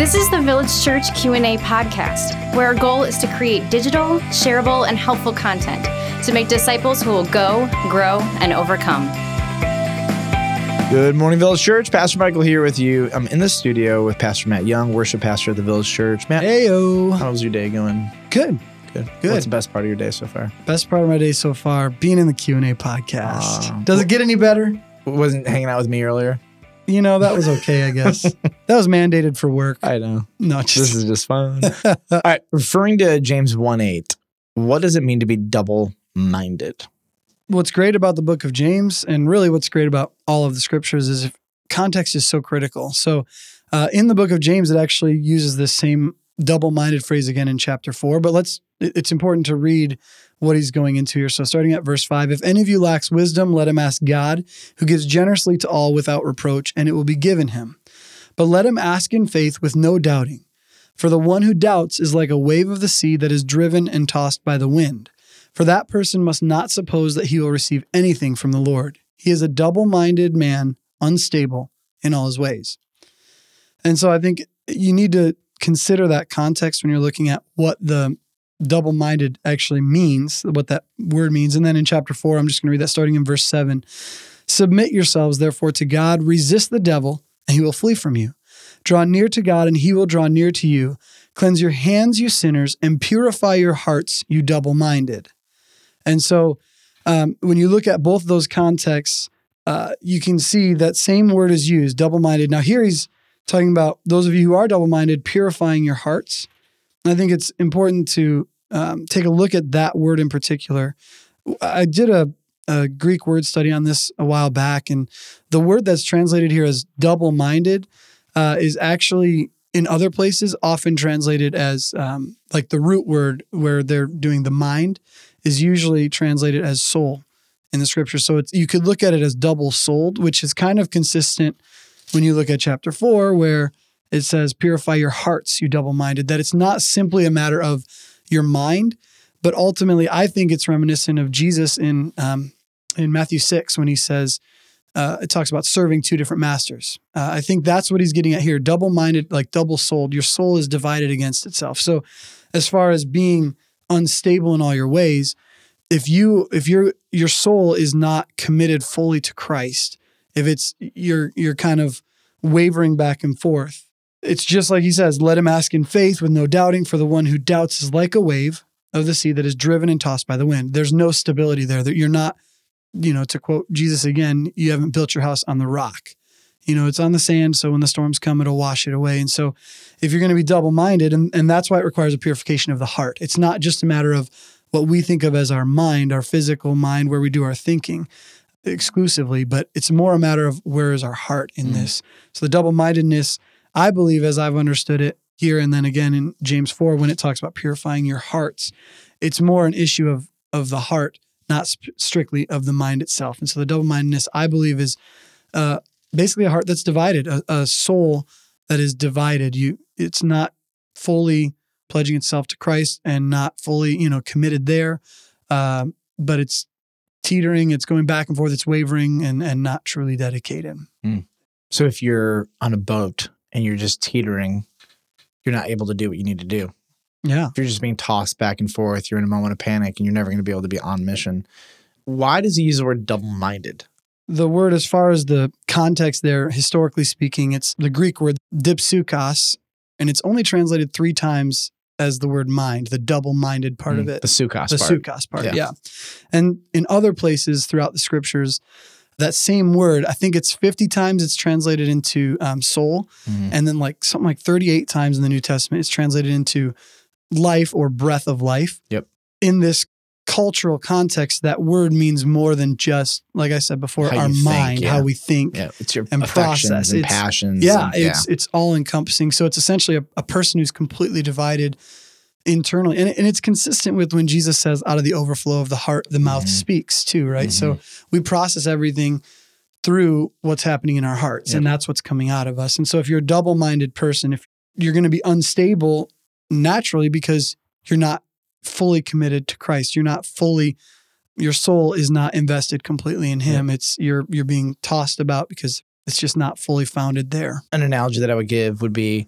This is the Village Church Q&A podcast, where our goal is to create digital, shareable, and helpful content to make disciples who will go, grow, and overcome. Good morning, Village Church. Pastor Michael here with you. I'm in the studio with Pastor Matt Young, worship pastor at the Village Church. Matt, Heyo. how was your day going? Good. Good. Good. What's the best part of your day so far? Best part of my day so far, being in the Q&A podcast. Aw. Does it get any better? Wasn't hanging out with me earlier. You know, that was okay, I guess. that was mandated for work. I know. No, This is just fun. All right. Referring to James 1 8, what does it mean to be double minded? what's great about the book of James and really what's great about all of the scriptures is if context is so critical. So uh, in the book of James, it actually uses this same double-minded phrase again in chapter four, but let's, it's important to read what he's going into here. So starting at verse five, if any of you lacks wisdom, let him ask God who gives generously to all without reproach and it will be given him. But let him ask in faith with no doubting. For the one who doubts is like a wave of the sea that is driven and tossed by the wind. For that person must not suppose that he will receive anything from the Lord. He is a double minded man, unstable in all his ways. And so I think you need to consider that context when you're looking at what the double minded actually means, what that word means. And then in chapter four, I'm just going to read that starting in verse seven. Submit yourselves, therefore, to God, resist the devil, and he will flee from you. Draw near to God, and he will draw near to you. Cleanse your hands, you sinners, and purify your hearts, you double minded. And so um, when you look at both those contexts, uh, you can see that same word is used, double minded. Now, here he's talking about those of you who are double minded, purifying your hearts. And I think it's important to um, take a look at that word in particular. I did a, a Greek word study on this a while back, and the word that's translated here as double minded uh, is actually in other places often translated as um, like the root word where they're doing the mind is usually translated as soul in the scripture. So it's you could look at it as double souled, which is kind of consistent when you look at chapter four, where it says, Purify your hearts, you double minded, that it's not simply a matter of your mind, but ultimately, I think it's reminiscent of Jesus in um, in Matthew six when he says, uh, it talks about serving two different masters. Uh, I think that's what he's getting at here. Double minded, like double souled. Your soul is divided against itself. So, as far as being unstable in all your ways, if you if your your soul is not committed fully to Christ, if it's you're you're kind of wavering back and forth, it's just like he says, let him ask in faith with no doubting, for the one who doubts is like a wave of the sea that is driven and tossed by the wind. There's no stability there. That you're not, you know, to quote Jesus again, you haven't built your house on the rock. You know, it's on the sand, so when the storms come, it'll wash it away. And so if you're going to be double-minded, and, and that's why it requires a purification of the heart. It's not just a matter of what we think of as our mind, our physical mind, where we do our thinking exclusively, but it's more a matter of where is our heart in Mm. this. So the double-mindedness, I believe, as I've understood it here, and then again in James four, when it talks about purifying your hearts, it's more an issue of of the heart, not sp- strictly of the mind itself. And so the double-mindedness, I believe, is uh, basically a heart that's divided, a, a soul that is divided. You, it's not fully pledging itself to Christ and not fully, you know, committed there, um, but it's teetering, it's going back and forth, it's wavering, and and not truly dedicated. So if you're on a boat and you're just teetering, you're not able to do what you need to do. Yeah. If you're just being tossed back and forth, you're in a moment of panic and you're never going to be able to be on mission. Why does he use the word double minded? The word, as far as the context there, historically speaking, it's the Greek word dipsukos, and it's only translated three times as the word mind, the double minded part of it. Mm, The Sukkas the part. sukos part, Yeah. yeah. And in other places throughout the scriptures, that same word, I think it's 50 times it's translated into um, soul, Mhm. and then like something like 38 times in the New Testament, it's translated into life or breath of life. Yep. In this cultural context, that word means more than just, like I said before, How our you think, mind, yeah. how we think. Yeah, it's your and process. and It's- passions. Yeah, and- it's it's all encompassing. So it's essentially a, a person who's completely divided internally. And, and it's consistent with when Jesus says, out of the overflow of the heart, the mouth Mhm. speaks too, right? So we process everything through what's happening in our hearts, and that's what's coming out of us. And so if you're a double minded person, if you're going to be unstable naturally because you're not fully committed to Christ, you're not fully your soul is not invested completely in him. It's you're you're being tossed about because it's just not fully founded there. an analogy that I would give would be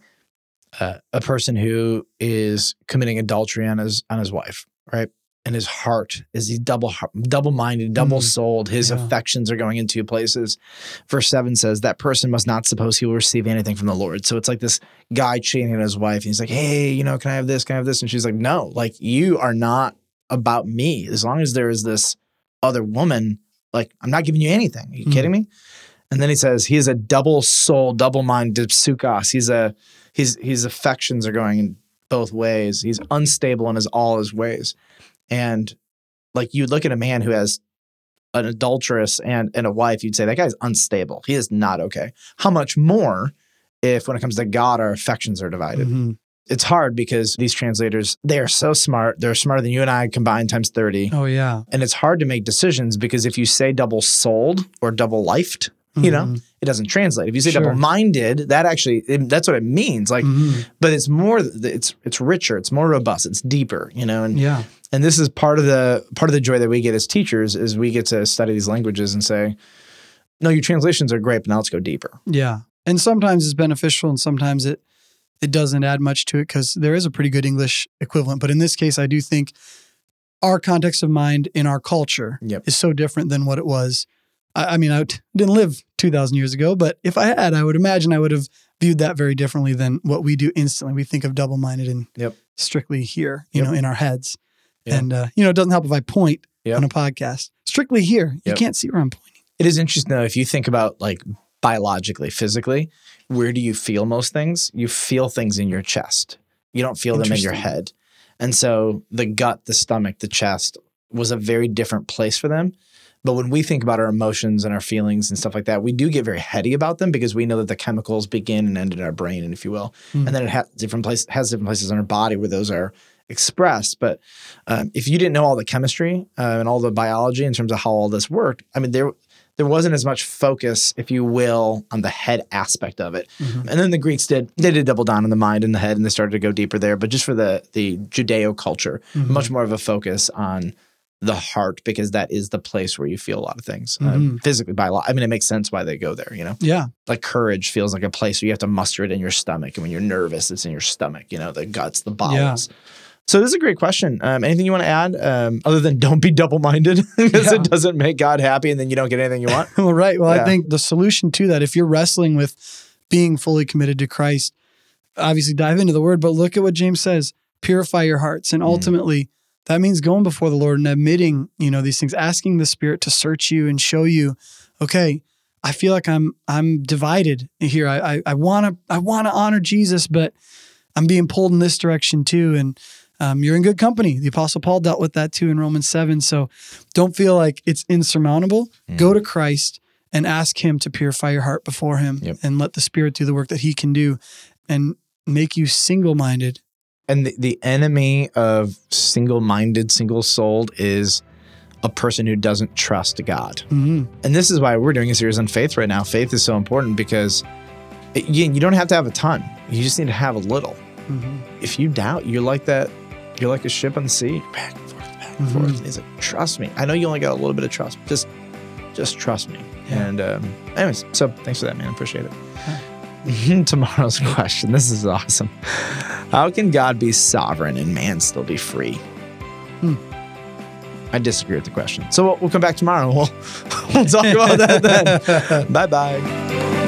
uh, a person who is committing adultery on his on his wife, right? And his heart is he double double minded, double souled. His Yeah. affections are going in two places. Verse seven says that person must not suppose he will receive anything from the Lord. So it's like this guy cheating on his wife. And he's like, "Hey, you know, can I have this? Can I have this?" And she's like, "No, like you are not about me. As long as there is this other woman, like I'm not giving you anything. Are you Mhm. kidding me?" And then he says he is a double soul, double minded sukos. He's a his his affections are going in both ways. He's unstable in his all his ways. And like you look at a man who has an adulteress and, and a wife, you'd say that guy's unstable. He is not okay. How much more if when it comes to God, our affections are divided? Mhm. It's hard because these translators, they are so smart. They're smarter than you and I combined times 30. Oh yeah. And it's hard to make decisions because if you say double souled or double lifed, you know, Mhm. It doesn't translate. If you say Sure. double minded, that actually it- that's what it means. Like, Mhm. but it's more it's it's richer, it's more robust, it's deeper, you know. And Yeah. and this is part of the part of the joy that we get as teachers is we get to study these languages and say, no, your translations are great, but now let's go deeper. Yeah. And sometimes it's beneficial and sometimes it it doesn't add much to it because there is a pretty good English equivalent. But in this case, I do think our context of mind in our culture Yep. is so different than what it was. I, I mean, I didn't live 2,000 years ago, but if I had, I would imagine I would have viewed that very differently than what we do instantly. We think of double minded and Yep. strictly here, you Yep. know, in our heads. Yeah. And, uh, you know, it doesn't help if I point Yep. on a podcast. Strictly here. You can't see where I'm pointing. It is interesting though, if you think about like biologically, physically, where do you feel most things? You feel things in your chest. You don't feel them in your head. And so the gut, the stomach, the chest was a very different place for them. But when we think about our emotions and our feelings and stuff like that, we do get very heady about them because we know that the chemicals begin and end in our brain, and if you will, Hmm. and then it has different places has different places in our body where those are expressed. But um, if you didn't know all the chemistry uh, and all the biology in terms of how all this worked, I mean, there there wasn't as much focus, if you will, on the head aspect of it. Mhm. And then the Greeks did they did double down on the mind and the head, and they started to go deeper there. But just for the the Judeo culture, Mhm. much more of a focus on the heart because that is the place where you feel a lot of things uh, Mhm. physically by law. I mean, it makes sense why they go there. You know, Yeah. like courage feels like a place where you have to muster it in your stomach, and when you're nervous, it's in your stomach. You know, the guts, the bowels. Yeah. So this is a great question. Um, anything you want to add um, other than don't be double minded because Yeah. it doesn't make God happy, and then you don't get anything you want. Well, right. Well, Yeah. I think the solution to that, if you're wrestling with being fully committed to Christ, obviously dive into the word, but look at what James says purify your hearts. And Mm. That means going before the Lord and admitting, you know, these things, asking the Spirit to search you and show you, okay, I feel like I'm I'm divided here. I I, I wanna I wanna honor Jesus, but I'm being pulled in this direction too. And um, you're in good company. The Apostle Paul dealt with that too in Romans 7. So don't feel like it's insurmountable. Mm. Go to Christ and ask Him to purify your heart before Him Yep. and let the Spirit do the work that He can do and make you single minded. And the, the enemy of single minded, single souled is a person who doesn't trust God. Mm-hmm. And this is why we're doing a series on faith right now. Faith is so important because again, you don't have to have a ton. You just need to have a little. Mm-hmm. If you doubt, you're like that, you're like a ship on the sea, back and forth, back and Mhm. forth. And he's like, trust me. I know you only got a little bit of trust. Just just trust me. Yeah. And um, anyways, so thanks for that, man. Appreciate it. Tomorrow's question. This is awesome. How can God be sovereign and man still be free? Hmm. I disagree with the question. So we'll, we'll come back tomorrow we'll, we'll talk about that then. bye bye.